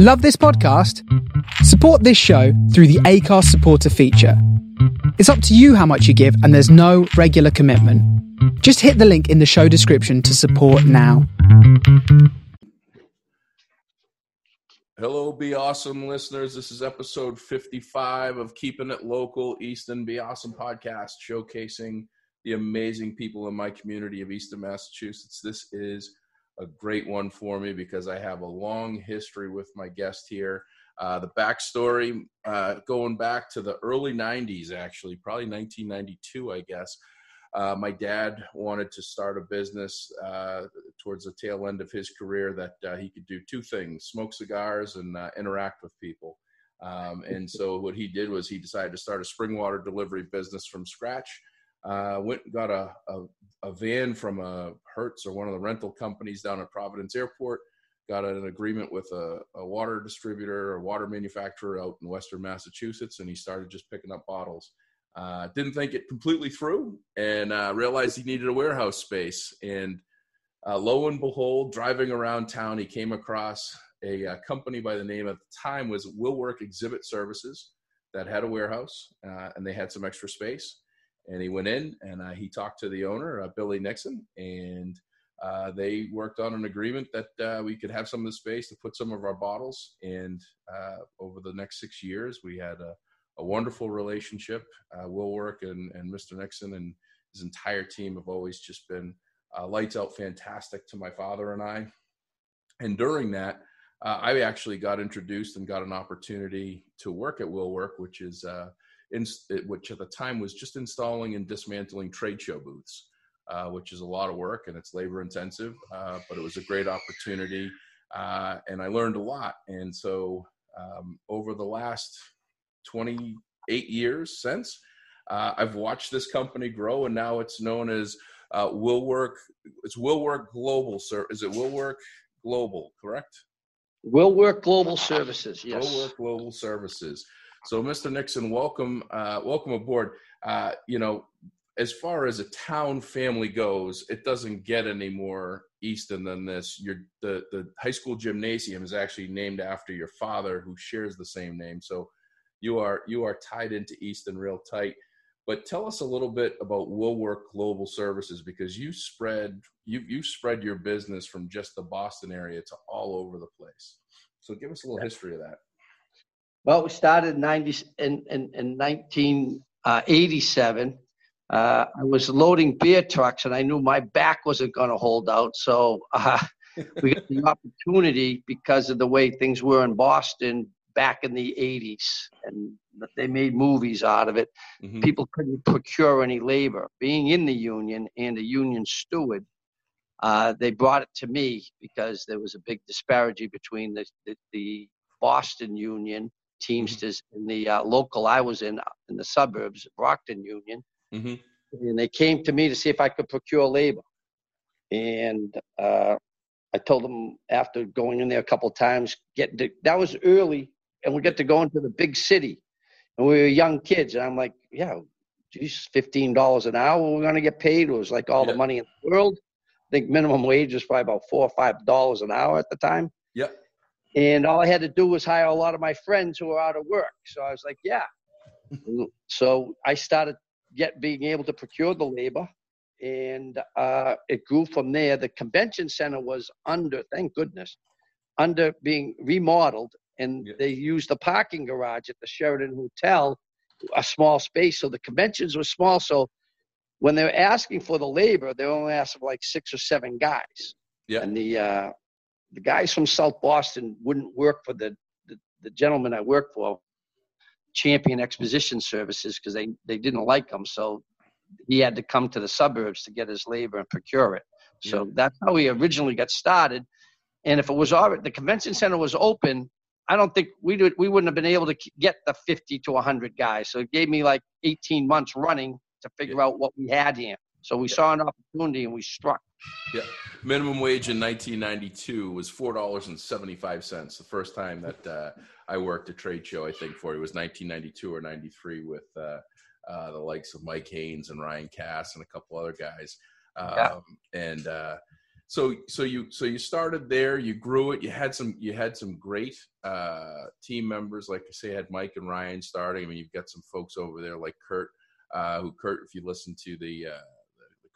Love this podcast? Support this show through the Anchor supporter feature. It's up to you how much you give, and there's no regular commitment. Just hit the link in the show description to support now. Hello, Be Awesome listeners. This is episode 55 of Keeping It Local, Easton Be Awesome podcast, showcasing the amazing people in my community of Easton, Massachusetts. This is a great one for me because I have a long history with my guest here. Uh, the backstory uh, going back to the early 90s, actually, probably 1992, I guess. Uh, my dad wanted to start a business uh, towards the tail end of his career that uh, he could do two things smoke cigars and uh, interact with people. Um, and so, what he did was he decided to start a spring water delivery business from scratch. Uh, went and got a, a, a, van from a Hertz or one of the rental companies down at Providence Airport. Got an agreement with a, a water distributor or water manufacturer out in Western Massachusetts, and he started just picking up bottles. Uh, didn't think it completely through, and uh, realized he needed a warehouse space. And uh, lo and behold, driving around town, he came across a, a, uh, company by the name at the time was Will Work Exhibit Services that had a warehouse, uh, and they had some extra space and he went in and uh, he talked to the owner, uh, Billy Nixon, and uh, they worked on an agreement that uh, we could have some of the space to put some of our bottles. And uh, over the next six years, we had a, a wonderful relationship. Uh, Will Work and, and Mr. Nixon and his entire team have always just been lights out fantastic to my father and I. And during that, I actually got introduced and got an opportunity to work at Will Work, which is in, which at the time was just installing and dismantling trade show booths, uh, which is a lot of work and it's labor intensive, uh, but it was a great opportunity. Uh, and I learned a lot. And so um, over the last 28 years since, uh, I've watched this company grow and now it's known as uh, Will Work. It's Will Work Global, sir. Is it Will Work Global, correct? Will Work Global Services, yes. Will Work Global Services. So, Mr. Nixon, welcome, uh, welcome aboard. Uh, you know, as far as a town family goes, it doesn't get any more Easton than this. Your the the high school gymnasium is actually named after your father, who shares the same name. So, you are you are tied into Easton real tight. But tell us a little bit about Will Work Global Services because you spread you you spread your business from just the Boston area to all over the place. So, give us a little history of that. Well, we started in 90, in, in, in 1987. Uh, uh, I was loading beer trucks, and I knew my back wasn't going to hold out. So uh, we got the opportunity because of the way things were in Boston back in the 80s, and they made movies out of it. Mm-hmm. People couldn't procure any labor. Being in the union and a union steward, uh, they brought it to me because there was a big disparity between the, the, the Boston union Teamsters in the uh, local I was in in the suburbs, Brockton Union, mm-hmm. and they came to me to see if I could procure labor. And uh, I told them after going in there a couple of times, getting to, that was early, and we get to go into the big city, and we were young kids, and I'm like, yeah, geez, fifteen dollars an hour we're gonna get paid. It was like all yeah. the money in the world. I think minimum wage was probably about four or five dollars an hour at the time. Yep. And all I had to do was hire a lot of my friends who were out of work. So I was like, yeah. so I started get being able to procure the labor and uh, it grew from there. The convention center was under, thank goodness, under being remodeled, and they used the parking garage at the Sheraton Hotel, a small space. So the conventions were small. So when they were asking for the labor, they only asked for like six or seven guys. Yeah. And the uh, the guys from South Boston wouldn't work for the, the, the gentleman I worked for, Champion Exposition Services, because they, they didn't like him. So he had to come to the suburbs to get his labor and procure it. So yeah. that's how he originally got started. And if it was already, the convention center was open, I don't think we would, we wouldn't have been able to get the 50 to 100 guys. So it gave me like 18 months running to figure yeah. out what we had here. So we yeah. saw an opportunity and we struck. Yeah, minimum wage in 1992 was four dollars and seventy five cents. The first time that uh, I worked a trade show, I think for it was 1992 or 93 with uh, uh, the likes of Mike Haynes and Ryan Cass and a couple other guys. Um, yeah. And uh, so so you so you started there you grew it you had some you had some great uh team members like i say had mike and ryan starting i mean you've got some folks over there like kurt uh who kurt if you listen to the uh the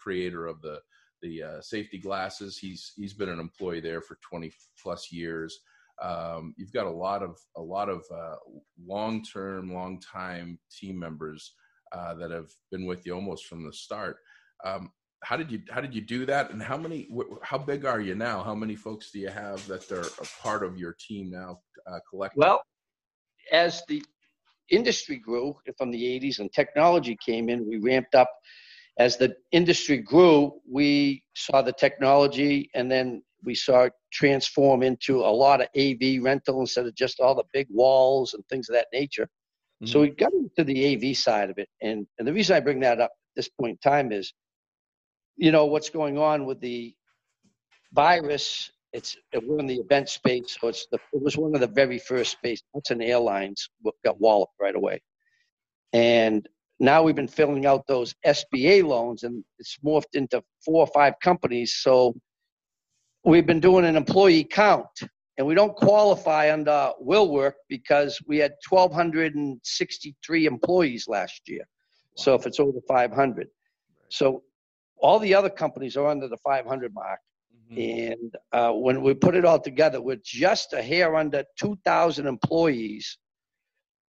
creator of the the uh, safety glasses. He's he's been an employee there for 20 plus years. Um, you've got a lot of a lot of uh, long term long time team members uh, that have been with you almost from the start. Um, how did you how did you do that? And how many how big are you now? How many folks do you have that are a part of your team now uh, collectively? Well as the industry grew from the 80s and technology came in we ramped up as the industry grew we saw the technology and then we saw it transform into a lot of av rental instead of just all the big walls and things of that nature mm-hmm. so we got into the av side of it and, and the reason i bring that up at this point in time is you know what's going on with the virus. It's we're in the event space, so it's the it was one of the very first space. That's an airlines got walloped right away, and now we've been filling out those SBA loans, and it's morphed into four or five companies. So we've been doing an employee count, and we don't qualify under will work because we had 1,263 employees last year. Wow. So if it's over 500, so all the other companies are under the 500 mark. Mm-hmm. And uh, when we put it all together, we're just a hair under 2,000 employees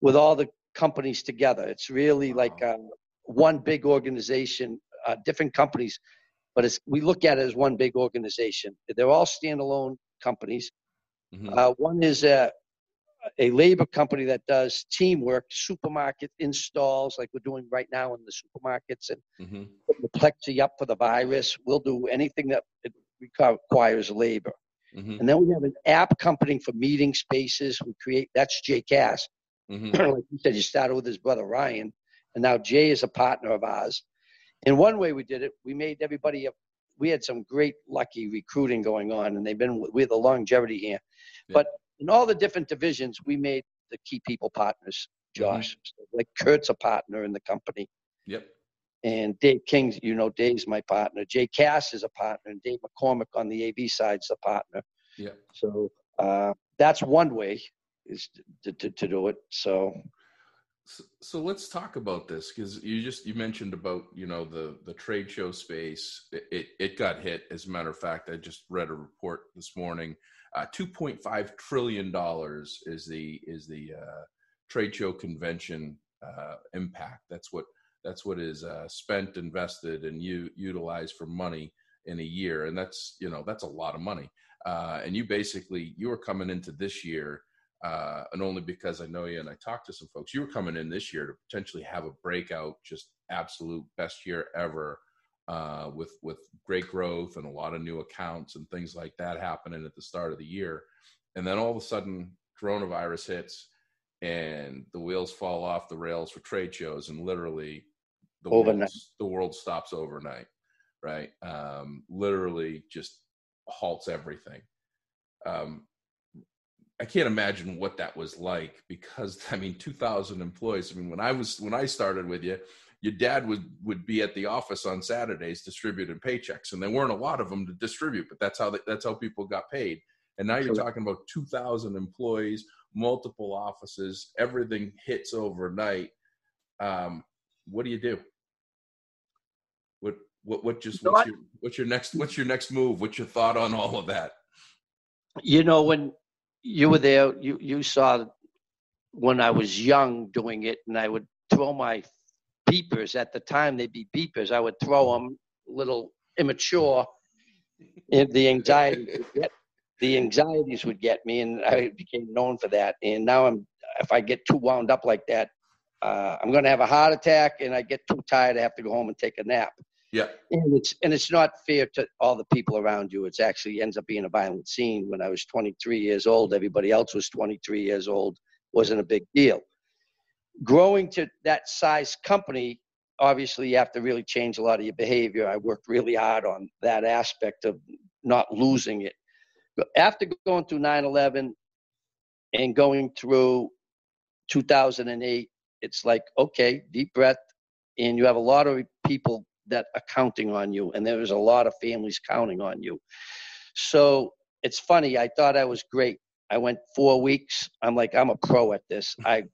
with all the companies together. It's really wow. like uh, one big organization, uh, different companies, but it's, we look at it as one big organization. They're all standalone companies. Mm-hmm. Uh, one is a, a labor company that does teamwork, supermarket installs, like we're doing right now in the supermarkets, and mm-hmm. the plexi up for the virus. We'll do anything that requires labor. Mm-hmm. And then we have an app company for meeting spaces. We create that's Jay Cass. Mm-hmm. like you said, you started with his brother Ryan, and now Jay is a partner of ours. And one way we did it, we made everybody. A, we had some great lucky recruiting going on, and they've been with the longevity here. Yeah. But in all the different divisions, we made the key people partners, Josh. Mm-hmm. So like Kurt's a partner in the company. Yep. And Dave King, you know, Dave's my partner. Jay Cass is a partner, and Dave McCormick on the AV side's a partner. Yeah. So uh, that's one way is to, to, to do it. So. so. So let's talk about this because you just you mentioned about you know the the trade show space. It, it, it got hit. As a matter of fact, I just read a report this morning uh, 2.5 trillion dollars is the is the uh, trade show convention uh, impact. That's what that's what is uh, spent, invested, and you utilized for money in a year, and that's you know that's a lot of money. Uh, and you basically you were coming into this year, uh, and only because I know you and I talked to some folks, you were coming in this year to potentially have a breakout, just absolute best year ever uh, with with great growth and a lot of new accounts and things like that happening at the start of the year, and then all of a sudden coronavirus hits and the wheels fall off the rails for trade shows and literally the overnight world, the world stops overnight, right? Um, literally just halts everything. Um, I can't imagine what that was like because I mean, 2,000 employees. I mean, when I was when I started with you, your dad would would be at the office on Saturdays distributing paychecks, and there weren't a lot of them to distribute, but that's how they, that's how people got paid. And now you're talking about 2,000 employees, multiple offices, everything hits overnight. Um, what do you do? What what what just what's your what's your next what's your next move? What's your thought on all of that? You know, when you were there, you you saw when I was young doing it, and I would throw my beepers. At the time, they'd be beepers. I would throw them little immature, and the anxiety would get the anxieties would get me, and I became known for that. And now I'm if I get too wound up like that, uh, I'm going to have a heart attack, and I get too tired. I have to go home and take a nap. Yeah, and it's and it's not fair to all the people around you. It's actually ends up being a violent scene. When I was 23 years old, everybody else was 23 years old. wasn't a big deal growing to that size company, obviously you have to really change a lot of your behavior. I worked really hard on that aspect of not losing it. But after going through 9 11 and going through 2008, it's like, okay, deep breath. And you have a lot of people that are counting on you, and there is a lot of families counting on you. So it's funny. I thought I was great. I went four weeks. I'm like, I'm a pro at this. I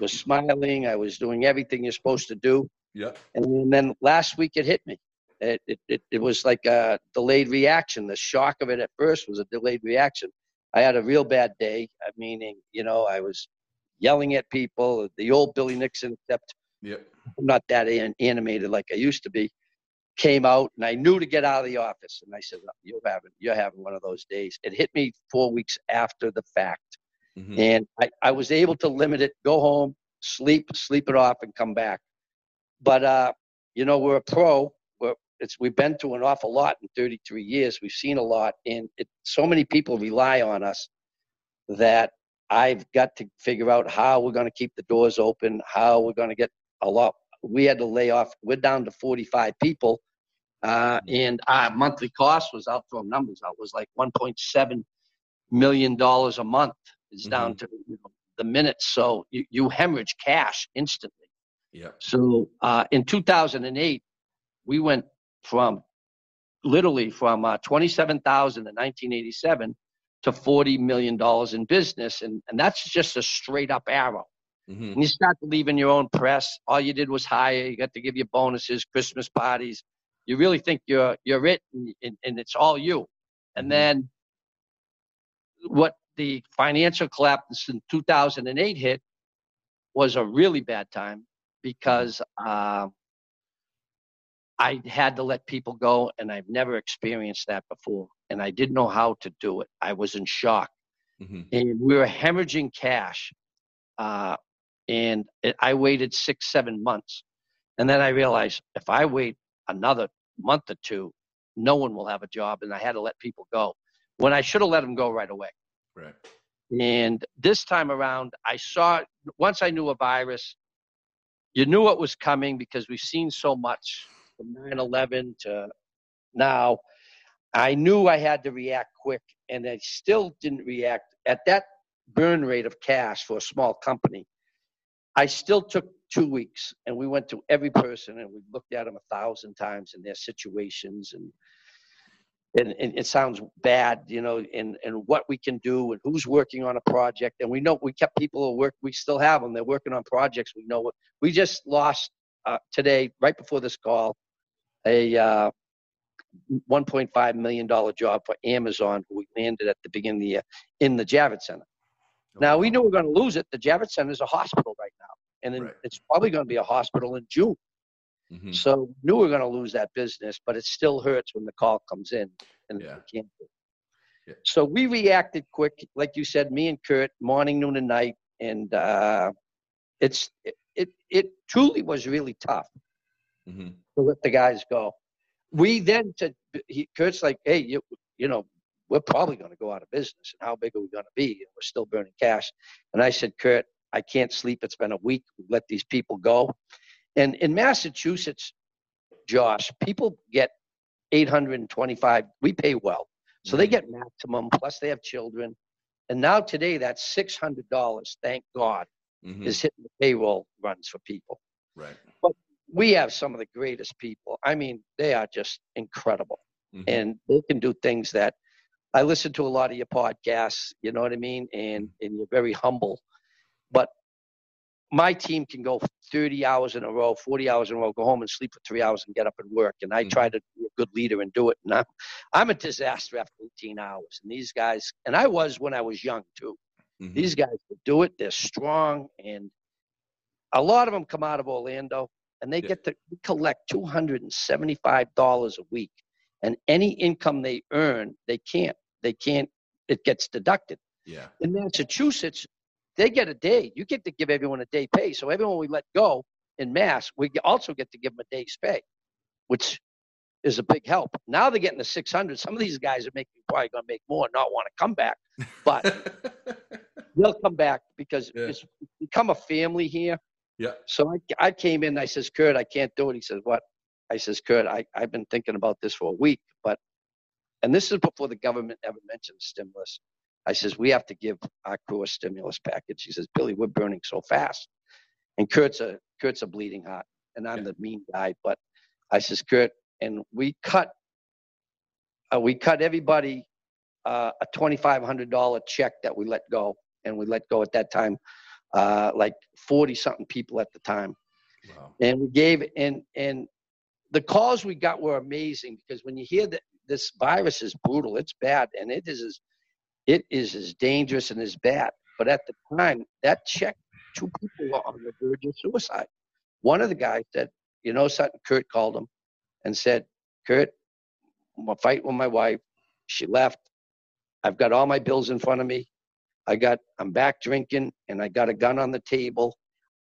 was smiling. I was doing everything you're supposed to do. Yep. And then last week it hit me. It, it, it, it was like a delayed reaction. The shock of it at first was a delayed reaction. I had a real bad day, uh, meaning, you know, I was yelling at people, the old Billy Nixon, except Yep. I'm not that an- animated like I used to be, came out and I knew to get out of the office. And I said, you're having, you're having one of those days. It hit me four weeks after the fact. Mhm. And I, I was able to limit it, go home, sleep, sleep it off and come back. But, uh, you know, we're a pro. We're, it's, we've been to an awful lot in 33 years. We've seen a lot and it, so many people rely on us that I've got to figure out how we're going to keep the doors open, how we're going to get a lot. We had to lay off. We're down to 45 people, uh, and our monthly cost was out throwing numbers out was like 1.7 million dollars a month. It's down to you know, the minutes, so you, you hemorrhage cash instantly. Yeah. So uh, in 2008, we went from literally from uh, 27,000 in 1987 to 40 million dollars in business, and and that's just a straight up arrow. Mhm. And you start believing your own press. All you did was hire. You got to give you bonuses, Christmas parties. You really think you're you're it, and, and, and it's all you. And Mhm. then what the financial collapse in 2008 hit was a really bad time because uh, I had to let people go, and I've never experienced that before, and I didn't know how to do it. I was in shock Mhm. and we were hemorrhaging cash. Uh, and it, I waited six, seven months. And then I realized if I wait another month or two, no one will have a job. And I had to let people go when I should have let them go right away. Right. And this time around, I saw once I knew a virus, you knew what was coming because we've seen so much from 9 11 to now. I knew I had to react quick, and I still didn't react at that burn rate of cash for a small company. I still took two weeks, and we went to every person and we looked at them a thousand times in their situations and and, and it sounds bad, you know, and, and what we can do and who's working on a project. And we know we kept people who work, we still have them. They're working on projects. We know what we just lost uh, today, right before this call, a uh, $1.5 million job for Amazon, who we landed at the beginning of the year in the Javits Center. Now, we knew we were going to lose it. The Javits Center is a hospital right now, and then Right. it's probably going to be a hospital in June. Mhm. So knew we were going to lose that business, but it still hurts when the call comes in and Yeah. can't. do it. Yeah. So we reacted quick, like you said, me and Kurt, morning, noon, and night, and uh, it's it, it it truly was really tough Mhm. to let the guys go. We then said, he, Kurt's like, hey, you you know, we're probably going to go out of business, and how big are we going to be? And we're still burning cash. And I said, Kurt, I can't sleep. It's been a week. We let these people go. And in Massachusetts, Josh, people get 825. We pay well. So they Mhm. get maximum, plus they have children. And now today, that $600, thank God, Mhm. is hitting the payroll runs for people. Right. But we have some of the greatest people. I mean, they are just incredible. Mhm. And they can do things that I listen to a lot of your podcasts, you know what I mean? And, and you're very humble. But my team can go 30 hours in a row, 40 hours in a row, go home and sleep for three hours and get up and work. And I Mhm. try to be a good leader and do it. And I'm, I'm a disaster after 18 hours. And these guys, and I was when I was young too. Mhm. These guys will do it. They're strong. And a lot of them come out of Orlando and they Yeah. get to collect $275 a week. And any income they earn, they can't. They can't, it gets deducted. Yeah. In Massachusetts, they get a day. You get to give everyone a day pay. So everyone we let go in Mass, we also get to give them a day's pay, which is a big help. Now they're getting the 600. Some of these guys are making probably going to make more, and not want to come back, but they'll come back because Yeah. it's become a family here. yeah. So I, I came in. I says, Kurt, I can't do it. He says, what? I says, Kurt, I, I've been thinking about this for a week, but, and this is before the government ever mentioned stimulus. I says, we have to give our crew a stimulus package. He says, Billy, we're burning so fast. And Kurt's a, Kurt's a bleeding heart, and I'm Yeah. the mean guy, but I says, Kurt, and we cut, uh, we cut everybody uh, a $2,500 check that we let go. And we let go at that time, uh, like 40 something people at the time. Wow. And we gave, and, and the calls we got were amazing because when you hear that this virus is brutal, it's bad, and it is as, it is as dangerous and as bad. But at the time, that check, two people were on the verge of suicide. One of the guys said, you know something, Kurt called him and said, Kurt, I'm gonna fight with my wife. She left. I've got all my bills in front of me. I got I'm back drinking and I got a gun on the table.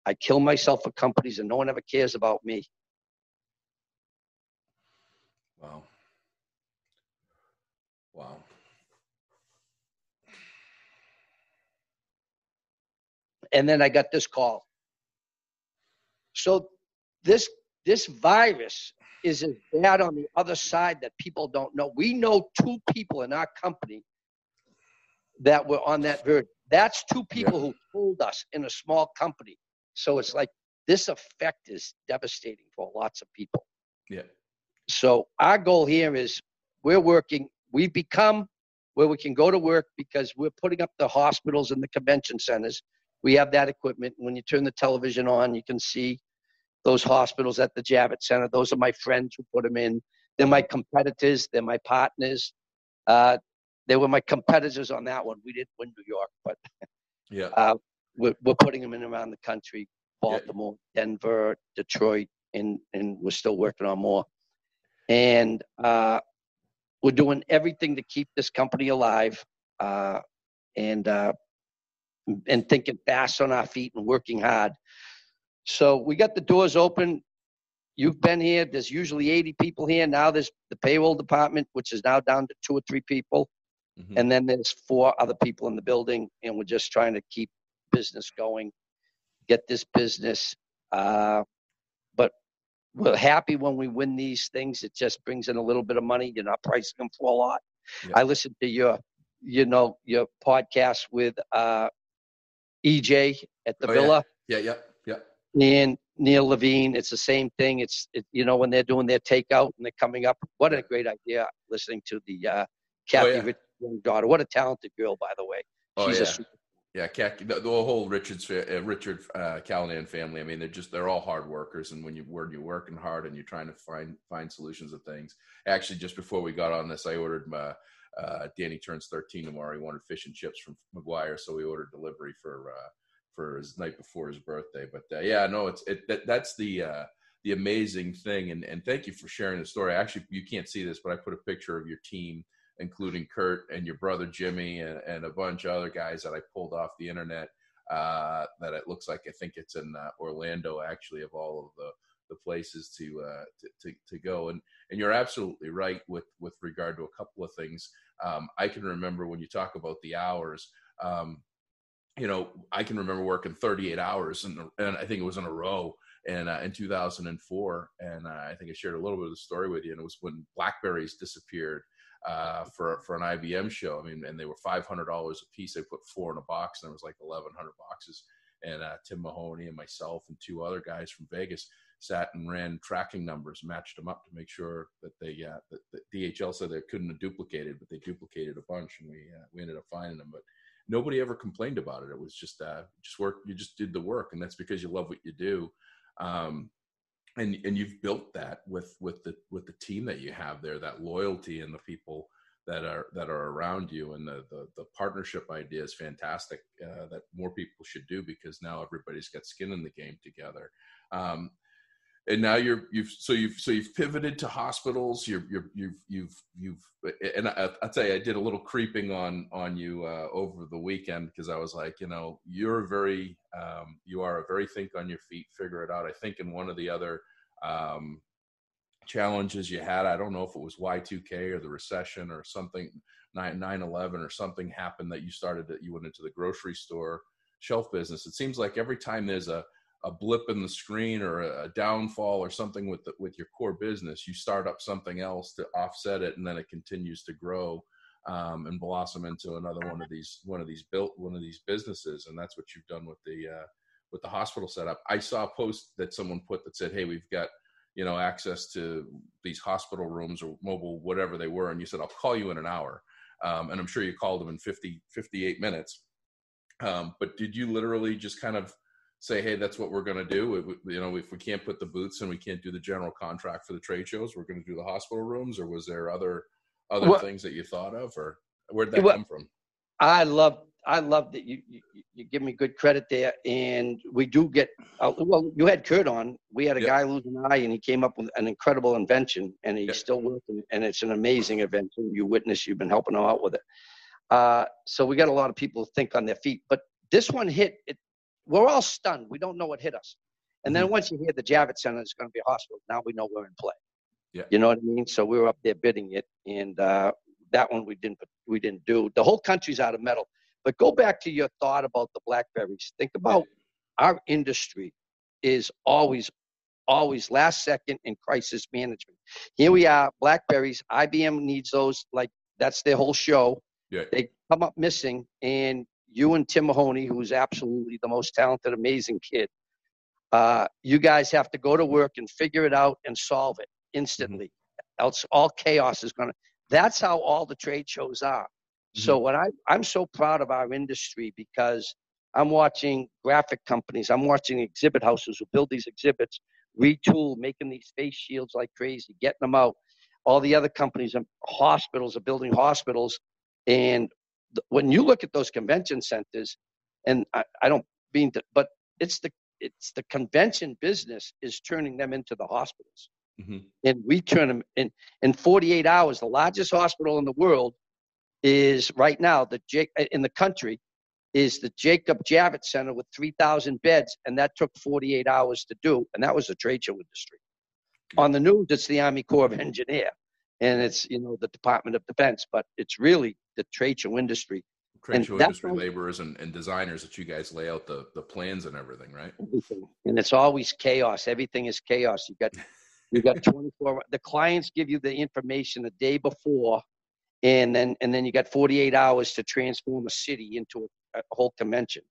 I kill myself for companies and no one ever cares about me. Wow. Wow. And then I got this call. So this this virus is as bad on the other side that people don't know. We know two people in our company that were on that verge. That's two people yeah. who told us in a small company. So it's like this effect is devastating for lots of people. Yeah. So our goal here is we're working, we've become where we can go to work because we're putting up the hospitals and the convention centers. We have that equipment. When you turn the television on, you can see those hospitals at the Javits Center. Those are my friends who put them in. They're my competitors. They're my partners. Uh, they were my competitors on that one. We didn't win New York, but yeah, uh, we're, we're putting them in around the country: Baltimore, yeah. Denver, Detroit, and and we're still working on more. And uh, we're doing everything to keep this company alive, uh, and uh, and thinking fast on our feet and working hard. So we got the doors open. You've been here. There's usually 80 people here. Now there's the payroll department, which is now down to two or three people. Mm-hmm. And then there's four other people in the building. And we're just trying to keep business going, get this business. Uh, but we're happy when we win these things. It just brings in a little bit of money. You're not pricing them for a lot. Yeah. I listened to your, you know, your podcast with uh, EJ at the oh, Villa. Yeah, yeah, yeah. yeah and Neil Levine. It's the same thing. It's it, you know when they're doing their takeout and they're coming up. What a great idea! Listening to the uh, Kathy oh, yeah. daughter. What a talented girl, by the way. Oh, She's yeah. a super- yeah, Kathy, the, the, whole Richard's uh, Richard uh, Callahan family. I mean, they're just they're all hard workers, and when you when you're working hard and you're trying to find find solutions of things. Actually, just before we got on this, I ordered my. Uh, Danny turns 13 tomorrow. He wanted fish and chips from McGuire, so we ordered delivery for uh, for his night before his birthday. But uh, yeah, no, it's it that, that's the uh, the amazing thing. And and thank you for sharing the story. Actually, you can't see this, but I put a picture of your team, including Kurt and your brother Jimmy and, and a bunch of other guys that I pulled off the internet. Uh, that it looks like I think it's in uh, Orlando, actually, of all of the the places to, uh, to, to to go. And and you're absolutely right with with regard to a couple of things. Um, I can remember when you talk about the hours. Um, you know, I can remember working 38 hours and, and I think it was in a row and uh, in 2004. And uh, I think I shared a little bit of the story with you. And it was when Blackberries disappeared uh, for for an IBM show. I mean, and they were $500 a piece. They put four in a box, and there was like 1,100 boxes. And uh, Tim Mahoney and myself and two other guys from Vegas sat and ran tracking numbers, matched them up to make sure that they uh, that, that DHL said they couldn't have duplicated, but they duplicated a bunch, and we uh, we ended up finding them. But nobody ever complained about it. It was just uh, just work. You just did the work, and that's because you love what you do. Um, and and you've built that with with the with the team that you have there, that loyalty and the people that are that are around you, and the the, the partnership idea is fantastic. Uh, that more people should do because now everybody's got skin in the game together. Um, and now you're you've so you've so you've pivoted to hospitals. You're you're you've you've you've and I, will tell you i did a little creeping on on you uh, over the weekend because i was like you know you're very um, you are a very think on your feet figure it out. I think in one of the other um, challenges you had i don't know if it was y2k or the recession or something 9 9-11 or something happened that you started that you went into the grocery store shelf business. It seems like every time there's a a blip in the screen or a, downfall or something with the, with your core business, you start up something else to offset it, and then it continues to grow um, and blossom into another one of these one of these built one of these businesses, and that's what you've done with the uh, with the hospital setup. I saw a post that someone put that said, "Hey, we've got." You know, access to these hospital rooms or mobile, whatever they were, and you said, "I'll call you in an hour." um, and I'm sure you called them in 50, 58 minutes. Um, but did you literally just kind of say, "Hey, that's what we're going to do"? you know, if we can't put the boots and we can't do the general contract for the trade shows, we're going to do the hospital rooms, or was there other other well, things that you thought of, or where did that well, come from? I love I love that you, you, you give me good credit there, and we do get. Uh, well, you had Kurt on. We had a yep. guy lose an eye, and he came up with an incredible invention, and he's yep. still working, and it's an amazing invention. You witness, you've been helping him out with it. Uh, so we got a lot of people think on their feet, but this one hit. It, we're all stunned. We don't know what hit us, and then mm-hmm. once you hear the Javits Center is going to be a hospital, now we know we're in play. Yeah. You know what I mean? So we were up there bidding it, and uh, that one we didn't we didn't do. The whole country's out of metal. But go back to your thought about the blackberries. Think about our industry is always always last second in crisis management. Here we are, blackberries. IBM needs those like that's their whole show. Yeah. They come up missing, and you and Tim Mahoney, who's absolutely the most talented, amazing kid, uh, you guys have to go to work and figure it out and solve it instantly. Mm-hmm. Else, all chaos is going to. That's how all the trade shows are. Mm-hmm. So what I I'm so proud of our industry because I'm watching graphic companies, I'm watching exhibit houses who build these exhibits, retool, making these face shields like crazy, getting them out. All the other companies and hospitals are building hospitals, and when you look at those convention centers, and I, I don't mean to, but it's the it's the convention business is turning them into the hospitals. Mm-hmm. And we turn them in in 48 hours. The largest hospital in the world is right now the in the country is the Jacob Javits Center with 3,000 beds, and that took 48 hours to do, and that was the trade show industry. On the news, it's the Army Corps of Engineer, and it's you know the Department of Defense, but it's really the trade show industry. Trade and show industry laborers and, and designers that you guys lay out the, the plans and everything, right? Everything. And it's always chaos. Everything is chaos. You got you got 24. the clients give you the information the day before and then and then you got 48 hours to transform a city into a, a whole convention.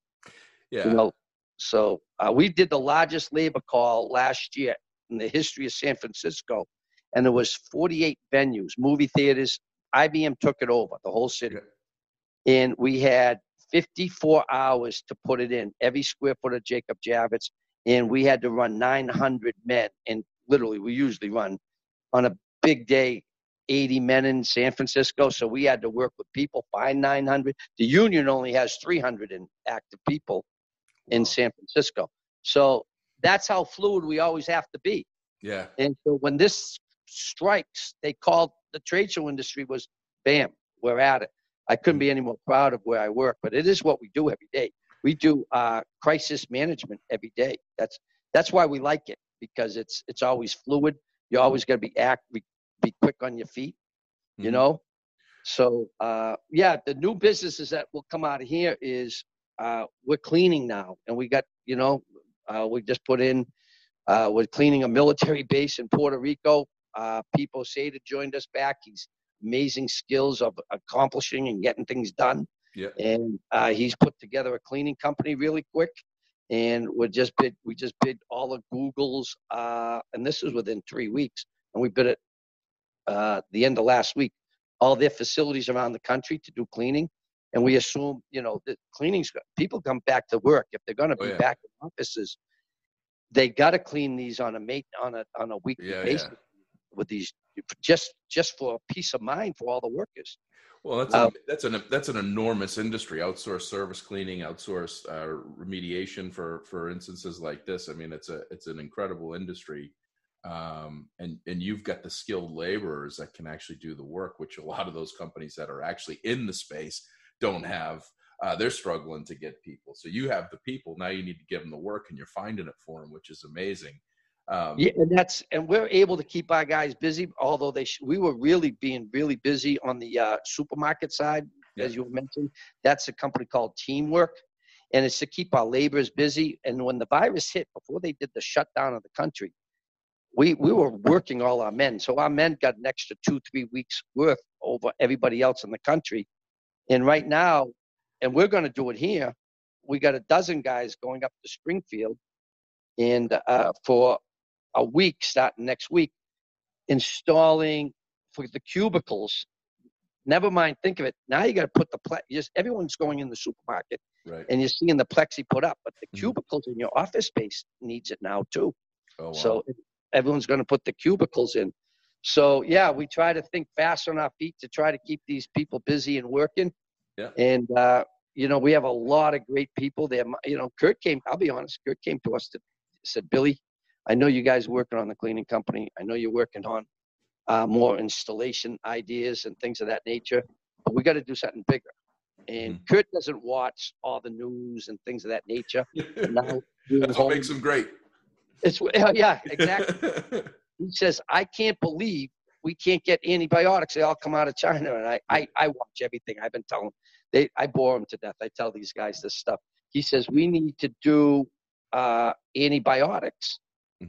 Yeah. You know, so uh, we did the largest labor call last year in the history of San Francisco, and there was 48 venues, movie theaters. IBM took it over the whole city, and we had 54 hours to put it in every square foot of Jacob Javits, and we had to run 900 men, and literally we usually run on a big day 80 men in San Francisco, so we had to work with people, find 900. The union only has 300 in active people in San Francisco. So that's how fluid we always have to be. Yeah. And so when this strikes, they called the trade show industry was bam, we're at it. I couldn't be any more proud of where I work, but it is what we do every day. We do uh, crisis management every day. That's that's why we like it because it's it's always fluid. You're always got to be act be be quick on your feet, mm-hmm. you know? So, uh, yeah, the new businesses that will come out of here is uh, we're cleaning now. And we got, you know, uh, we just put in, uh, we're cleaning a military base in Puerto Rico. Uh, Pipo Seda joined us back. He's amazing skills of accomplishing and getting things done. Yeah. And uh, he's put together a cleaning company really quick. And we just bid, we just bid all the Googles, uh, and this is within three weeks. And we bid it uh, the end of last week all their facilities around the country to do cleaning. And we assume, you know, the cleaning's people come back to work if they're going to oh, be yeah. back in offices. They got to clean these on a mate on a on a weekly yeah, basis yeah. With these just just for peace of mind for all the workers. Well, that's um, a, that's an that's an enormous industry. Outsource service cleaning, outsource uh, remediation for for instances like this. I mean, it's a it's an incredible industry um, and and you've got the skilled laborers that can actually do the work, which a lot of those companies that are actually in the space don't have. Uh, they're struggling to get people. So you have the people. Now you need to give them the work, and you're finding it for them, which is amazing. Um, yeah, and that's and we're able to keep our guys busy. Although they sh- we were really being really busy on the uh, supermarket side, yeah. as you mentioned. That's a company called Teamwork, and it's to keep our laborers busy. And when the virus hit, before they did the shutdown of the country, we we were working all our men, so our men got an extra two three weeks worth over everybody else in the country. And right now, and we're going to do it here. We got a dozen guys going up to Springfield, and uh, for a week starting next week, installing for the cubicles. never mind. Think of it. Now you got to put the ple- just everyone's going in the supermarket Right. and you're seeing the plexi put up, but the Mhm. cubicles in your office space needs it now too. Oh, wow. So everyone's going to put the cubicles in. So yeah, we try to think fast on our feet to try to keep these people busy and working. Yeah. And uh, you know, we have a lot of great people there. You know, Kurt came. I'll be honest. Kurt came to us to said, Billy, I know you guys working on the cleaning company. I know you're working on uh, more installation ideas and things of that nature. But we got to do something bigger. And Mm-hmm. Kurt doesn't watch all the news and things of that nature. That's what makes him great. it's yeah, exactly. he says, I can't believe we can't get antibiotics. They all come out of China. And I, I, I watch everything. I've been telling they I bore them to death. I tell these guys this stuff. He says we need to do uh, antibiotics.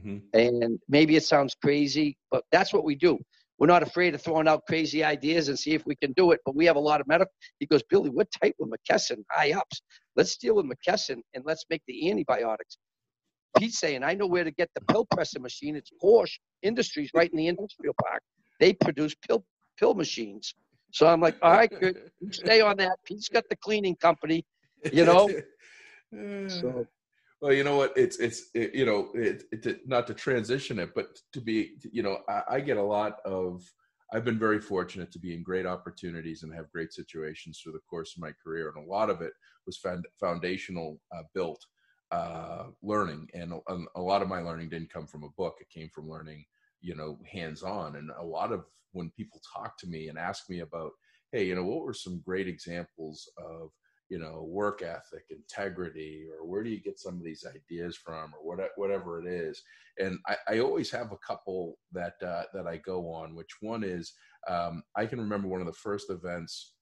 Hmm And maybe it sounds crazy, but that's what we do. We're not afraid of throwing out crazy ideas and see if we can do it. But we have a lot of medical. He goes, Billy, we're tight with McKesson, high ups. Let's deal with McKesson and let's make the antibiotics. Pete's saying, I know where to get the pill presser machine. It's Korsch Industries right in the industrial park. They produce pill pill machines. So I'm like, all right, good. Stay on that. Pete's got the cleaning company. You know? So well, you know what? It's it's it, you know it, it not to transition it, but to be you know I, I get a lot of. I've been very fortunate to be in great opportunities and have great situations through the course of my career, and a lot of it was found, foundational uh, built uh, learning, and a, a lot of my learning didn't come from a book; it came from learning, you know, hands on. And a lot of when people talk to me and ask me about, hey, you know, what were some great examples of you know work ethic integrity or where do you get some of these ideas from or what, whatever it is. And I, I always have a couple that uh, that i go on which one is um, i can remember one of the first events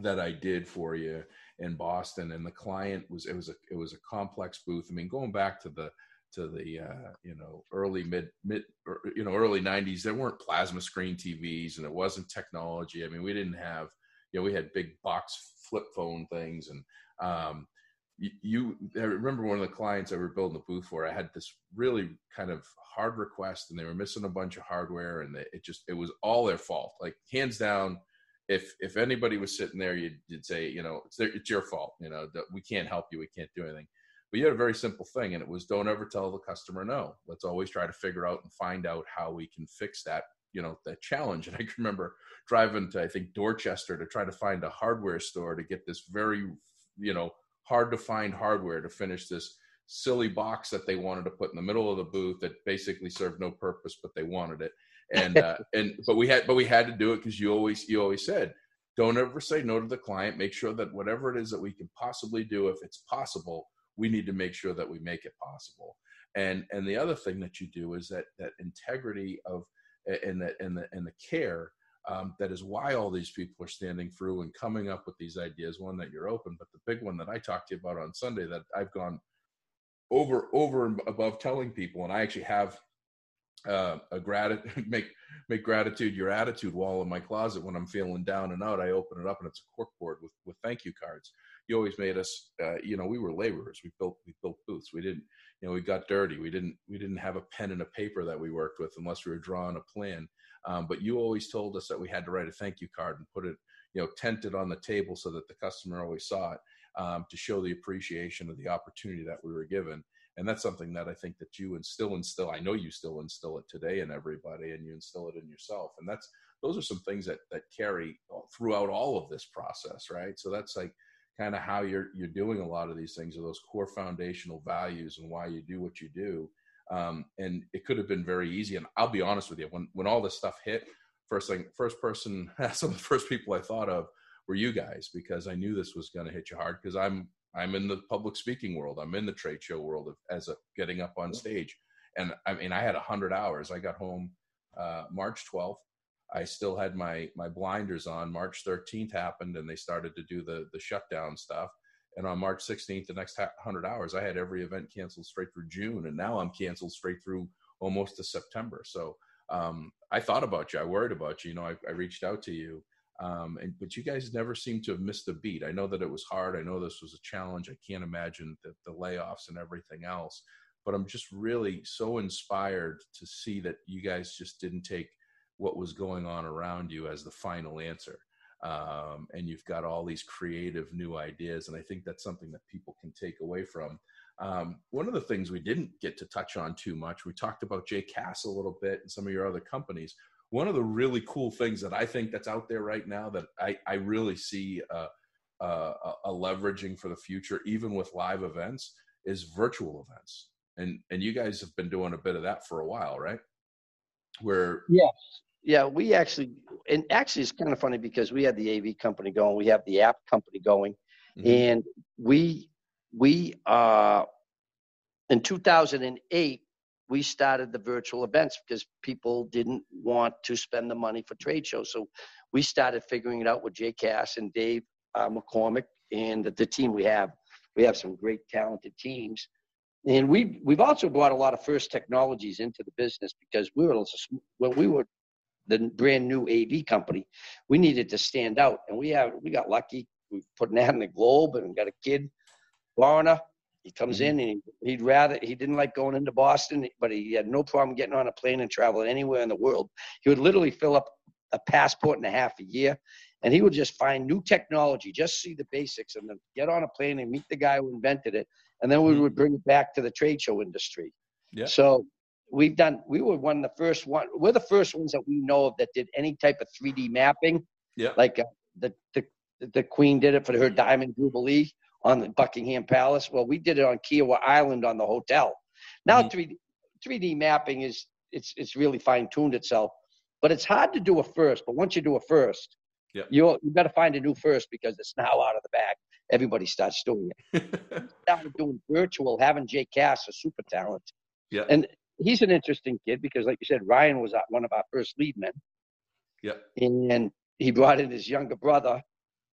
that i did for you in boston and the client was it was a it was a complex booth. I mean going back to the to the uh, you know early mid mid or, you know early 90s there weren't plasma screen tvs and it wasn't technology. I mean we didn't have you know we had big box flip phone things and um, you, you I remember one of the clients I were building the booth for I had this really kind of hard request and they were missing a bunch of hardware and it just it was all their fault. Like hands down if if anybody was sitting there you'd, you'd say you know it's their, it's your fault you know that we can't help you we can't do anything. But you had a very simple thing and it was don't ever tell the customer no. Let's always try to figure out and find out how we can fix that you know that challenge. And i can remember driving to I think Dorchester to try to find a hardware store to get this very you know hard to find hardware to finish this silly box that they wanted to put in the middle of the booth that basically served no purpose but they wanted it. And uh, and but we had but we had to do it because you always you always said don't ever say no to the client. Make sure that whatever it is that we can possibly do if it's possible we need to make sure that we make it possible. And and the other thing that you do is that that integrity of and the and the and the care um, that is why all these people are standing through and coming up with these ideas. One that you're open, but the big one that I talked to you about on Sunday that I've gone over over and above telling people, and I actually have uh, a gratitude make make gratitude your attitude wall in my closet when I'm feeling down and out. I open it up and it's a cork board with with thank you cards. You always made us, uh, you know, we were laborers. We built we built booths. We didn't, you know, we got dirty. We didn't we didn't have a pen and a paper that we worked with unless we were drawing a plan. Um, but you always told us that we had to write a thank you card and put it, you know, tented on the table so that the customer always saw it um, to show the appreciation of the opportunity that we were given. And that's something that I think that you instill instill. I know you still instill it today in everybody, and you instill it in yourself. And that's those are some things that that carry throughout all of this process, right? So that's like kind of how you're you're doing a lot of these things, are those core foundational values and why you do what you do. Um, and it could have been very easy. And I'll be honest with you, when when all this stuff hit, first thing, first person, some of the first people I thought of were you guys because I knew this was going to hit you hard because I'm I'm in the public speaking world. I'm in the trade show world of, as a getting up on stage. And I mean, I had a hundred hours. I got home uh, March 12th. I still had my my blinders on. March 13th happened, and they started to do the the shutdown stuff. And on March 16th, the next hundred hours, I had every event canceled straight through June, and now I'm canceled straight through almost to September. So um, I thought about you. I worried about you. You know, I, I reached out to you, um, and but you guys never seem to have missed a beat. I know that it was hard. I know this was a challenge. I can't imagine the, the layoffs and everything else. But I'm just really so inspired to see that you guys just didn't take what was going on around you as the final answer. um, and you've got all these creative new ideas. And I think that's something that people can take away from. Um, one of the things we didn't get to touch on too much, we talked about JCAS a little bit and some of your other companies. One of the really cool things that I think that's out there right now that I, I really see uh, uh, a leveraging for the future, even with live events, is virtual events. And and you guys have been doing a bit of that for a while, right? Where yes, yeah, we actually, and actually, it's kind of funny because we had the AV company going, we have the app company going, mm-hmm. and we we uh in 2008 we started the virtual events because people didn't want to spend the money for trade shows. So we started figuring it out with Jay Cass and Dave uh, McCormick and the, the, team we have. We have some great talented teams. And we, we've also brought a lot of first technologies into the business because we were, when we were the brand new AV company, we needed to stand out. And we have we got lucky. We put an ad in the Globe and got a kid, foreigner. He comes mm-hmm. in and he, he'd rather he didn't like going into Boston, but he had no problem getting on a plane and traveling anywhere in the world. He would literally fill up a passport and a half a year, and he would just find new technology, just see the basics, and then get on a plane and meet the guy who invented it, and then we mm-hmm. would bring it back to the trade show industry. Yeah. So we've done we were one of the first one we're the first ones that we know of that did any type of 3d mapping. Yeah. Like uh, the, the the queen did it for her diamond jubilee on the buckingham palace. Well we did it on Kiawah island on the hotel. Now mm-hmm. 3d 3d mapping is it's it's really fine tuned itself but it's hard to do a first but once you do a first yeah. you you got to find a new first because it's now out of the bag. Everybody starts doing it. Started doing virtual having jay cass a super talent. Yeah. And he's an interesting kid because, like you said, Ryan was one of our first lead men. Yeah. And he brought in his younger brother,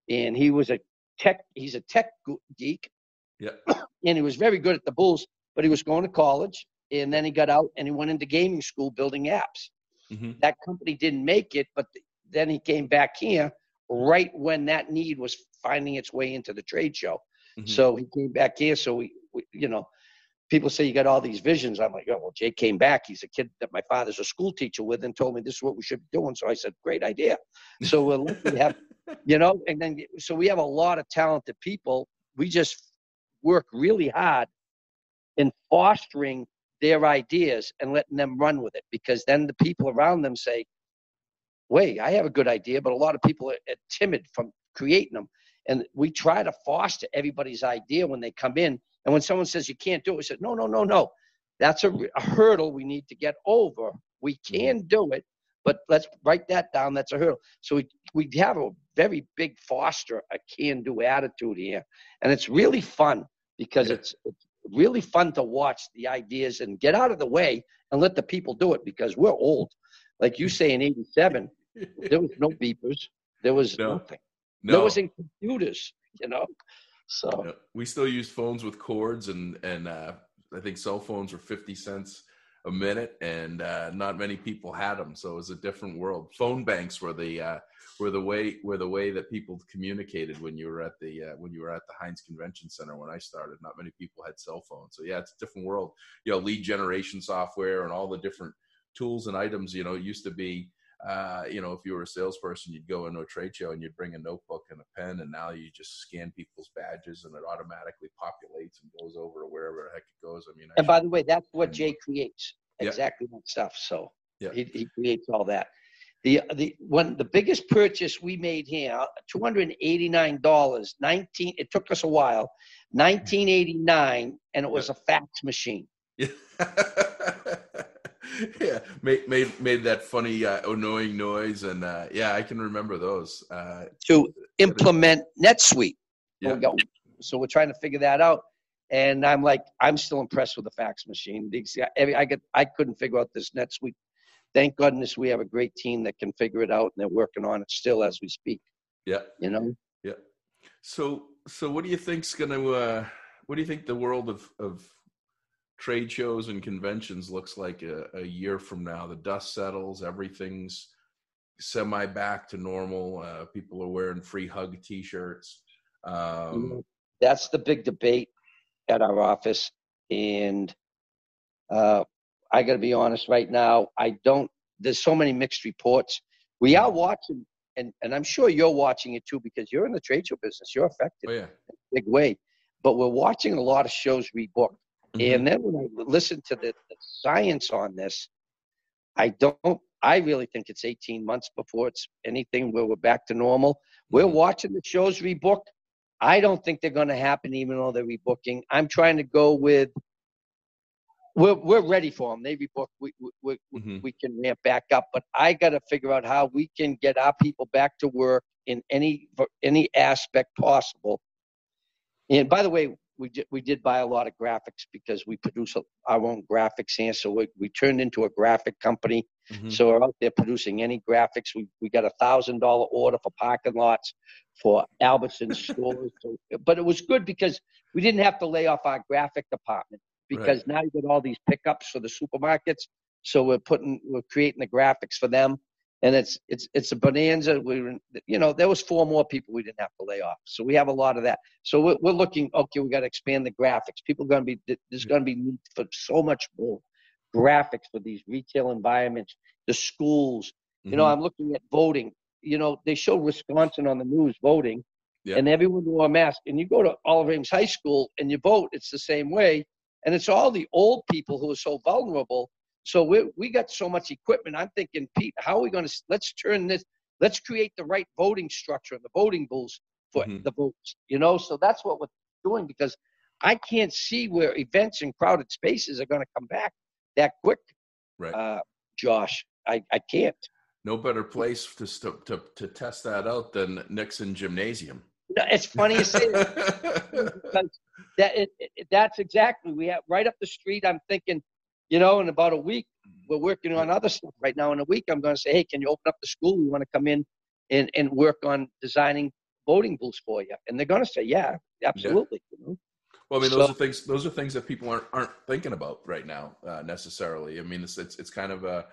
and he was a tech. He's a tech geek. Yeah. And he was very good at the Bulls, but he was going to college, and then he got out and he went into gaming school building apps. Mm-hmm. That company didn't make it, but then he came back here right when that need was finding its way into the trade show. Mm-hmm. So he came back here. So we, we, you know, people say you got all these visions. I'm like, oh, well, Jay came back. He's a kid that my father's a school teacher with and told me this is what we should be doing. So I said, great idea. So we'll have, you know, and then, so we have a lot of talented people. We just work really hard in fostering their ideas and letting them run with it because then the people around them say, wait, I have a good idea, but a lot of people are, are timid from creating them. And we try to foster everybody's idea when they come in and when someone says you can't do it, we said, no, no, no, no. That's a, a hurdle we need to get over. We mm-hmm. can do it, but let's write that down. That's a hurdle. So we, we have a very big foster a can do attitude here. And it's really fun because yeah. it's, it's really fun to watch the ideas and get out of the way and let the people do it because we're old. Like you say in 87, there was no beepers. There was no. nothing. No. There wasn't computers, you know. So we still use phones with cords, and and uh, I think cell phones were fifty cents a minute, and uh, not many people had them. So it was a different world. Phone banks were the uh, were the way were the way that people communicated when you were at the uh, when you were at the Hynes Convention Center when I started. Not many people had cell phones. So yeah, it's a different world. You know, lead generation software and all the different tools and items. You know, used to be uh, you know, if you were a salesperson, you'd go into a trade show and you'd bring a notebook and a pen, and now you just scan people's badges and it automatically populates and goes over to wherever the heck it goes. I mean, and by the way, that's what Jay creates exactly that stuff. So yeah. he, he creates all that. The the one the biggest purchase we made here, two hundred and eighty nine dollars, nineteen. It took us a while, nineteen eighty nine, and it was a fax machine. Yeah. made made made that funny uh, annoying noise, and uh, yeah, I can remember those. Uh, to implement NetSuite, yeah. so we're trying to figure that out, and I'm like, I'm still impressed with the fax machine. I get, I couldn't figure out this NetSuite. Thank goodness we have a great team that can figure it out, and they're working on it still as we speak. Yeah, you know. Yeah. So, so what do you think's to? Uh, what do you think the world of of trade shows and conventions looks like a, a year from now. The dust settles, everything's semi back to normal. Uh, people are wearing free hug T-shirts. Um, That's the big debate at our office, and uh, I got to be honest right now. I don't. There's so many mixed reports. We are watching and and I'm sure you're watching it too because you're in the trade show business. You're affected Oh yeah. in a big way. But we're watching a lot of shows rebooked. Mhm. And then when I listen to the, the science on this, I don't. I really think it's 18 months before it's anything where we're back to normal. We're Mhm. watching the shows rebook. I don't think they're going to happen, even though they're rebooking. I'm trying to go with. We're we're ready for them. They rebook. We we we, Mhm. we can ramp back up, but I got to figure out how we can get our people back to work in any any aspect possible. And by the way, we did, we did buy a lot of graphics because we produce our own graphics here. So we, we turned into a graphic company. Mhm. So we're out there producing any graphics. We, we got a thousand dollar order for parking lots for Albertson stores. So, but it was good because we didn't have to lay off our graphic department because now you get all these pickups for the supermarkets. So we're putting, we're creating the graphics for them. And it's it's it's a bonanza. We, were- you know, there was four more people we didn't have to lay off, so we have a lot of that. So we're, we're looking. Okay, we got to expand the graphics. People are going to be there's going to be need for so much more graphics for these retail environments, the schools. You know, Mhm. I'm looking at voting. You know, they show Wisconsin on the news voting, Yeah. and everyone wore a mask. And you go to Oliver Ames High School and you vote, it's the same way. And it's all the old people who are so vulnerable. So we we got so much equipment. I'm thinking, Pete, how are we going to let's turn this? Let's create the right voting structure, and the voting booths for Mhm. the votes. You know, so that's what we're doing because I can't see where events and crowded spaces are going to come back that quick. Right. Uh, Josh, I, I can't. no better place to, st- to to test that out than Nixon Gymnasium. No, It's funny you say that. that it, it, that's exactly we have right up the street. I'm thinking, you know, in about a week, we're working on other stuff right now. In a week, I'm going to say, hey, can you open up the school? We want to come in and and work on designing voting booths for you. And they're going to say, yeah, absolutely. You know? Well, I mean, those So- are things. Those are things that people aren't aren't thinking about right now uh, necessarily. I mean, it's, it's it's kind of a,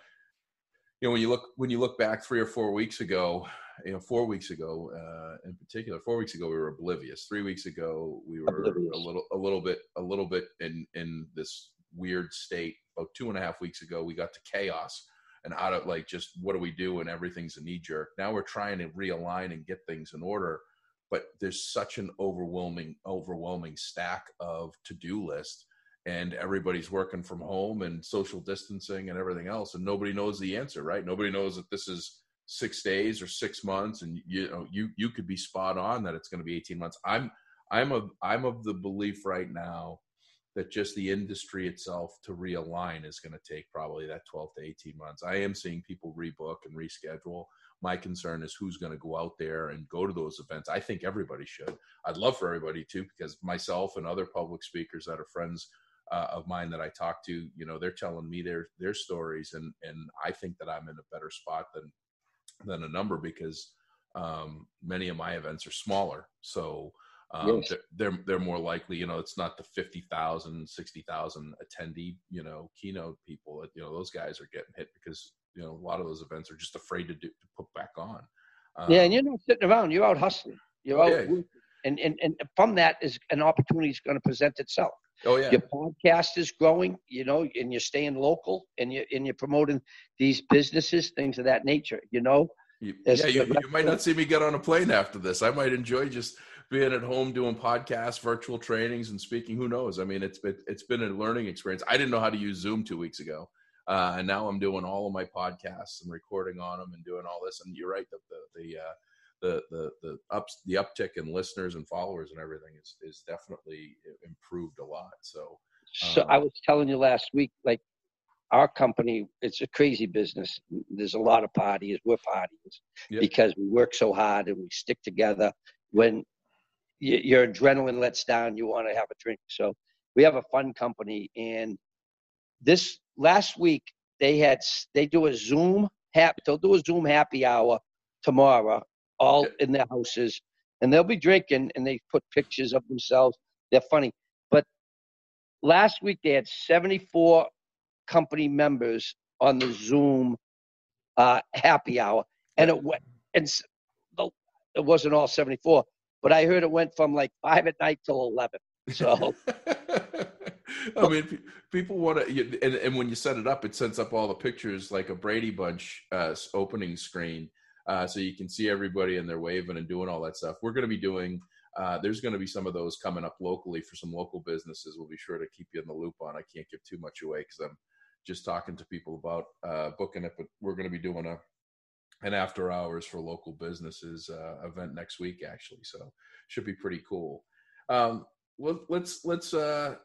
you know, when you look when you look back three or four weeks ago, you know, four weeks ago uh, in particular, four weeks ago we were oblivious. Three weeks ago we were Oblivious. a little a little bit a little bit in in this weird state. About two and a half weeks ago, we got to chaos and out of like just what do we do and everything's a knee jerk. Now we're trying to realign and get things in order but there's such an overwhelming overwhelming stack of to-do list and everybody's working from home and social distancing and everything else and nobody knows the answer right nobody knows that this is six days or six months and you know you you could be spot on that it's going to be 18 months i'm i'm of i'm of the belief right now that just the industry itself to realign is going to take probably that 12 to 18 months i am seeing people rebook and reschedule my concern is who's going to go out there and go to those events. I think everybody should. I'd love for everybody to, because myself and other public speakers that are friends uh, of mine that I talk to, you know, they're telling me their their stories, and and I think that I'm in a better spot than than a number because um, many of my events are smaller. So um, Yes. they're, they're more likely, you know, it's not the 50,000, 60,000 attendee, you know, keynote people. You know, those guys are getting hit because you know a lot of those events are just afraid to do to put back on. yeah, Um, and you're not sitting around. You're out hustling. You're out, yeah. and and and from that is an opportunity is going to present itself. oh yeah, Your podcast is growing, you know, and you're staying local, and you and you're promoting these businesses, things of that nature. You know, You, yeah, you, you might not see me get on a plane after this. I might enjoy just being at home doing podcasts, virtual trainings, and speaking. Who knows? I mean, it's been it's been a learning experience. I didn't know how to use Zoom two weeks ago, uh, and now I'm doing all of my podcasts and recording on them and doing all this. And you're right, the the the uh, the, the the ups the uptick in listeners and followers and everything is is definitely improved a lot. So So Um, I was telling you last week, like our company, it's a crazy business. There's a lot of parties. We're parties Yeah. because we work so hard and we stick together. When y- your adrenaline lets down, you want to have a drink. So we have a fun company, and this last week they had they do a Zoom hap. They'll do a Zoom happy hour tomorrow, all in their houses, and they'll be drinking and they put pictures of themselves. They're funny, but last week they had 74 company members on the Zoom uh, happy hour, and it went and the- it wasn't all 74, but I heard it went from like five at night till 11. So I mean, people want to, and, and when you set it up, it sets up all the pictures like a Brady Bunch uh, opening screen uh, so you can see everybody and they're waving and doing all that stuff. We're going to be doing. Uh, there's going to be some of those coming up locally for some local businesses. We'll be sure to keep you in the loop on. I can't give too much away because I'm just talking to people about uh, booking it, but we're going to be doing a an after hours for local businesses uh, event next week actually. So should be pretty cool. Um, well, let's let's uh,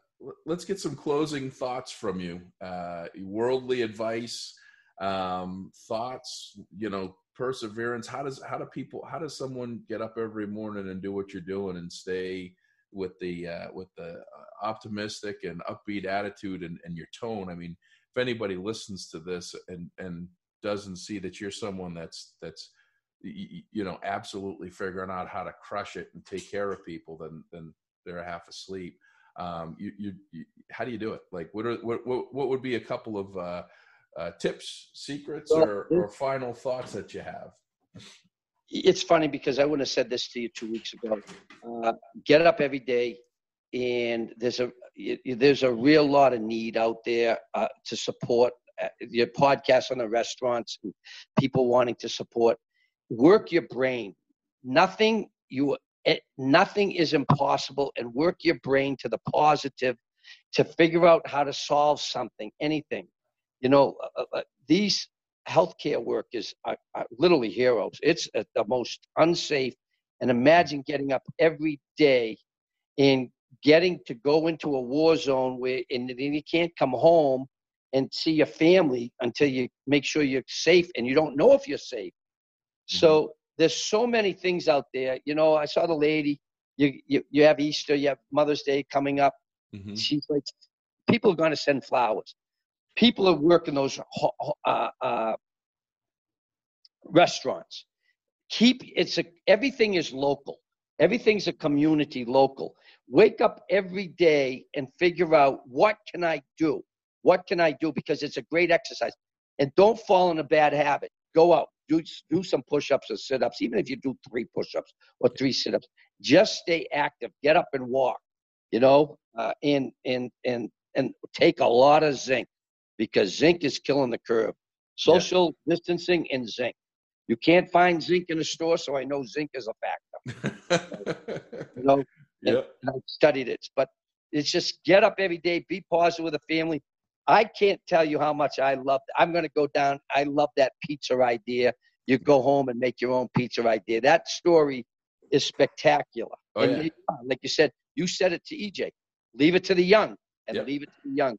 let's get some closing thoughts from you. Uh, worldly advice, um, thoughts. You know, perseverance. How does how do people? How does someone get up every morning and do what you're doing and stay with the uh, with the uh, optimistic and upbeat attitude and, and your tone? I mean, if anybody listens to this and and doesn't see that you're someone that's that's you know absolutely figuring out how to crush it and take care of people then then they're half asleep. Um, you, you, you, how do you do it? Like what are what what, what would be a couple of uh, uh, tips secrets or, or final thoughts that you have? It's funny because i wouldn't have said this to you two weeks ago. Uh, get up every day and there's a there's a real lot of need out there uh, to support your podcast on the restaurants and people wanting to support. Work your brain. Nothing you it, nothing is impossible and work your brain to the positive to figure out how to solve something anything. You know uh, uh, uh these healthcare workers are, are literally heroes. It's uh, the most unsafe and imagine getting up every day and getting to go into a war zone where and you can't come home and see your family until you make sure you're safe and you don't know if you're safe mm-hmm. so there's so many things out there. You know, I saw the lady. You you, you have Easter, you have Mother's Day coming up. Mm-hmm. She's like, people are going to send flowers. People are working those uh, uh, restaurants. Keep it's a everything is local. Everything's a community local. Wake up every day and figure out what can I do? What can I do? Because it's a great exercise. And don't fall in a bad habit. Go out, do do some push-ups or sit-ups, even if you do three push-ups or three sit-ups. Just stay active. Get up and walk. You know, uh, and and and and take a lot of zinc because zinc is killing the curve. Social yeah. distancing and zinc. You can't find zinc in a store, so I know zinc is a factor. you know, and, and I've studied it, but it's just get up every day, be positive with the family, I can't tell you how much I love. I'm going to go down. I love that pizza idea. You go home and make your own pizza idea. That story is spectacular. Oh, yeah. Like you said, you said it to EJ. Leave it to the young and yep. leave it to the young.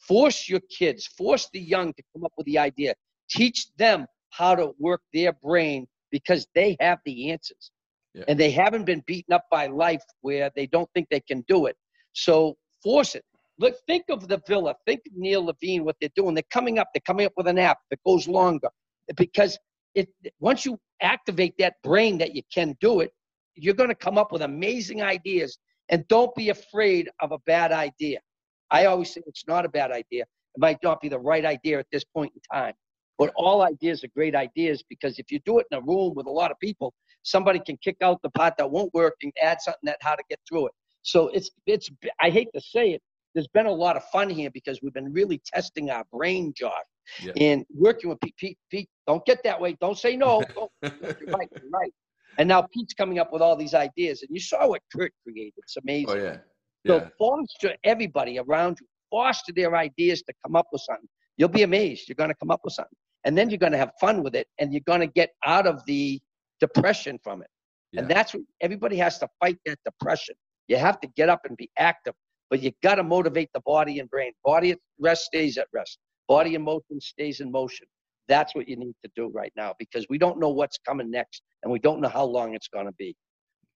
Force your kids, force the young to come up with the idea. Teach them how to work their brain because they have the answers. Yeah. And they haven't been beaten up by life where they don't think they can do it. So force it. Look, think of the Villa. Think of Neil Levine, what they're doing. They're coming up. They're coming up with an app that goes longer because it once you activate that brain that you can do it, you're going to come up with amazing ideas. And don't be afraid of a bad idea. I always say it's not a bad idea. It might not be the right idea at this point in time. But all ideas are great ideas because if you do it in a room with a lot of people, somebody can kick out the part that won't work and add something that how to get through it. So it's it's I hate to say it, there's been a lot of fun here because we've been really testing our brain, Josh, yeah. and working with Pete. Pete, Pete, don't get that way. Don't say no. Don't. you're right. You're right. And now Pete's coming up with all these ideas, and you saw what Kurt created. It's amazing. Oh yeah. yeah. So foster everybody around you, foster their ideas to come up with something. You'll be amazed. You're going to come up with something, and then you're going to have fun with it, and you're going to get out of the depression from it. Yeah. And that's what everybody has to fight that depression. You have to get up and be active but you got to motivate the body and brain. Body at rest stays at rest. Body in motion stays in motion. That's what you need to do right now because we don't know what's coming next and we don't know how long it's going to be.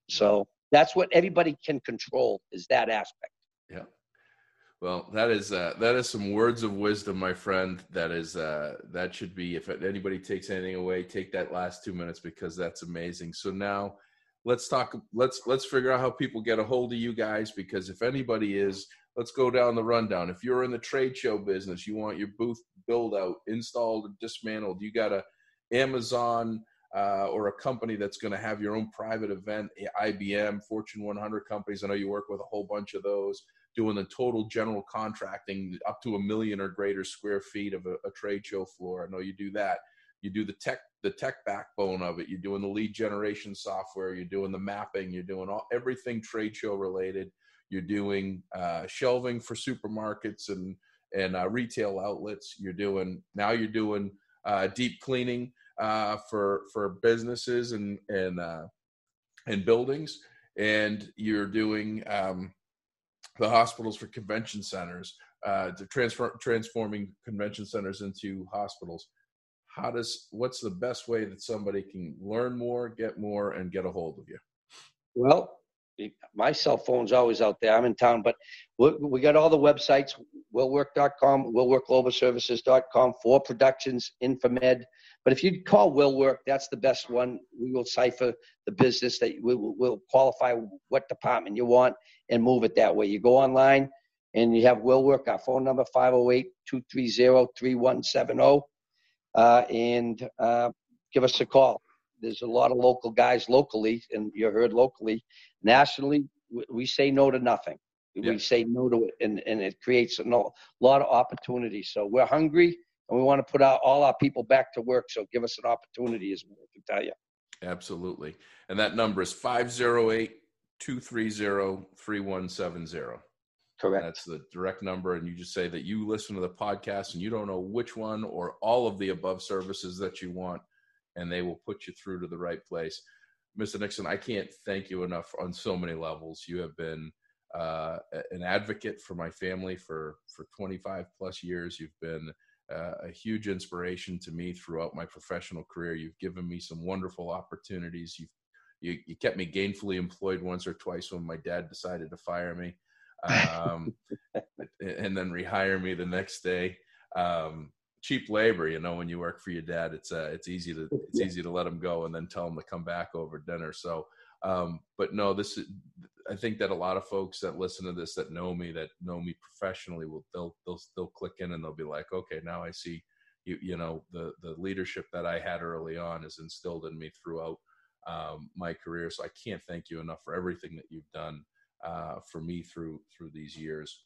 So that's what everybody can control is that aspect. Yeah. Well, that is uh, that is some words of wisdom, my friend. That is uh, that should be. If anybody takes anything away, take that last two minutes because that's amazing. So now let's talk let's let's figure out how people get a hold of you guys because if anybody is let's go down the rundown. If you're in the trade show business you want your booth build out installed or dismantled you got a amazon uh, or a company that's going to have your own private event ibm fortune 100 companies i know you work with a whole bunch of those doing the total general contracting up to a million or greater square feet of a, a trade show floor. I know you do that. You do the tech the tech backbone of it. You're doing the lead generation software. You're doing the mapping. You're doing all everything trade show related. You're doing uh, shelving for supermarkets and and uh, retail outlets. You're doing now. You're doing uh, deep cleaning uh, for for businesses and and uh, and buildings. And you're doing um, the hospitals for convention centers. Uh, to transfer transforming convention centers into hospitals how does what's the best way that somebody can learn more get more and get a hold of you? Well my cell phone's always out there. I'm in town but we, got all the websites willwork.com willworkglobalservices.com for productions infomed. But if you call willwork that's the best one. We will cipher the business that we will qualify what department you want and move it that way. You go online and you have willwork our phone number 508-230-3170 uh, and uh, give us a call. There's a lot of local guys locally, and you're heard locally. Nationally, we say no to nothing. We say no to it, and, and it creates a lot of opportunities. So we're hungry, and we want to put our, all our people back to work. So give us an opportunity, as I can tell you. Absolutely. And that number is 508 230 3170. Correct. That's the direct number. And you just say that you listen to the podcast and you don't know which one or all of the above services that you want, and they will put you through to the right place. Mr. Nixon, I can't thank you enough on so many levels. You have been uh, an advocate for my family for, for 25 plus years. You've been uh, a huge inspiration to me throughout my professional career. You've given me some wonderful opportunities. You've you, you kept me gainfully employed once or twice when my dad decided to fire me um, and then rehire me the next day. Um, cheap labor, you know, when you work for your dad, it's uh, it's easy to it's yeah. easy to let him go and then tell him to come back over dinner. So, um, but no, this is. I think that a lot of folks that listen to this that know me that know me professionally will they'll they'll they'll click in and they'll be like, okay, now I see you you know the the leadership that I had early on is instilled in me throughout um, my career. So I can't thank you enough for everything that you've done uh, for me through through these years.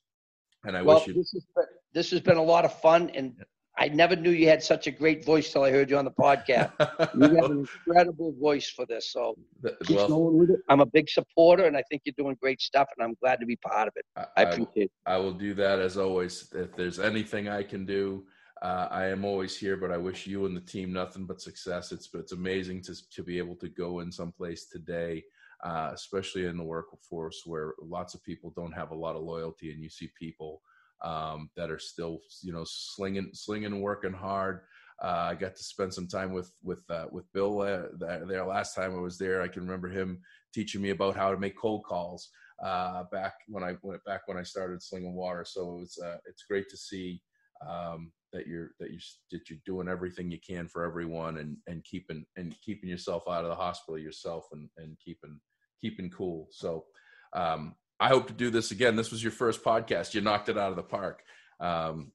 And I well, wish you. This has, been, this has been a lot of fun, and I never knew you had such a great voice till I heard you on the podcast. you have an incredible voice for this, so keep well, going with it. I'm a big supporter, and I think you're doing great stuff, and I'm glad to be part of it. I, I appreciate it. I will do that as always. If there's anything I can do, uh, I am always here. But I wish you and the team nothing but success. It's it's amazing to to be able to go in someplace today uh, especially in the workforce where lots of people don't have a lot of loyalty, and you see people um, that are still, you know, slinging, slinging, working hard. Uh, I got to spend some time with with uh, with Bill uh, there last time I was there. I can remember him teaching me about how to make cold calls uh, back when I went back when I started slinging water. So it was uh, it's great to see um, that you're that you that you're doing everything you can for everyone and and keeping and keeping yourself out of the hospital yourself and and keeping keeping cool. So um, I hope to do this again. This was your first podcast. You knocked it out of the park. Um,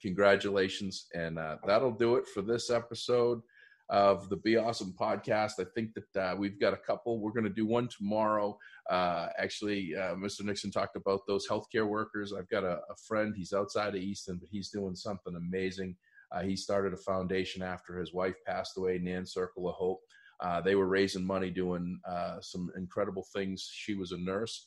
congratulations, and uh, that'll do it for this episode of the Be Awesome podcast. I think that uh, we've got a couple. We're going to do one tomorrow. Uh, actually, uh, Mr. Nixon talked about those healthcare workers. I've got a, a, friend. He's outside of Easton, but he's doing something amazing. Uh, he started a foundation after his wife passed away, Nan Circle of Hope. Uh, they were raising money doing uh, some incredible things. She was a nurse.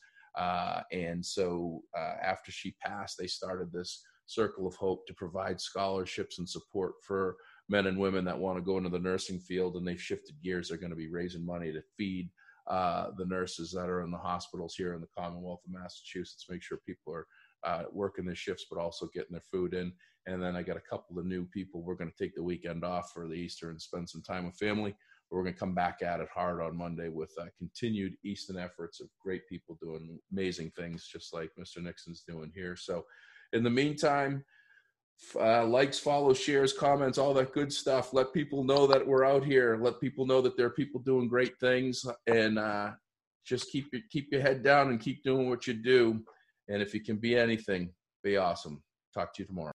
and so after she passed, they started this Circle of Hope to provide scholarships and support for men and women that want to go into the nursing field and they've shifted gears. They're going to be raising money to feed uh, the nurses that are in the hospitals here in the Commonwealth of Massachusetts, make sure people are uh, working their shifts, but also getting their food in. And then I got a couple of new people. We're going to take the weekend off for the Easter and spend some time with family. We're going to come back at it hard on Monday with uh, continued Easton efforts of great people doing amazing things, just like Mr. Nixon's doing here. So, in the meantime, uh, likes, follows, shares, comments, all that good stuff. Let people know that we're out here. Let people know that there are people doing great things, and uh, just keep your, keep your head down and keep doing what you do. And if you can be anything, be awesome. Talk to you tomorrow.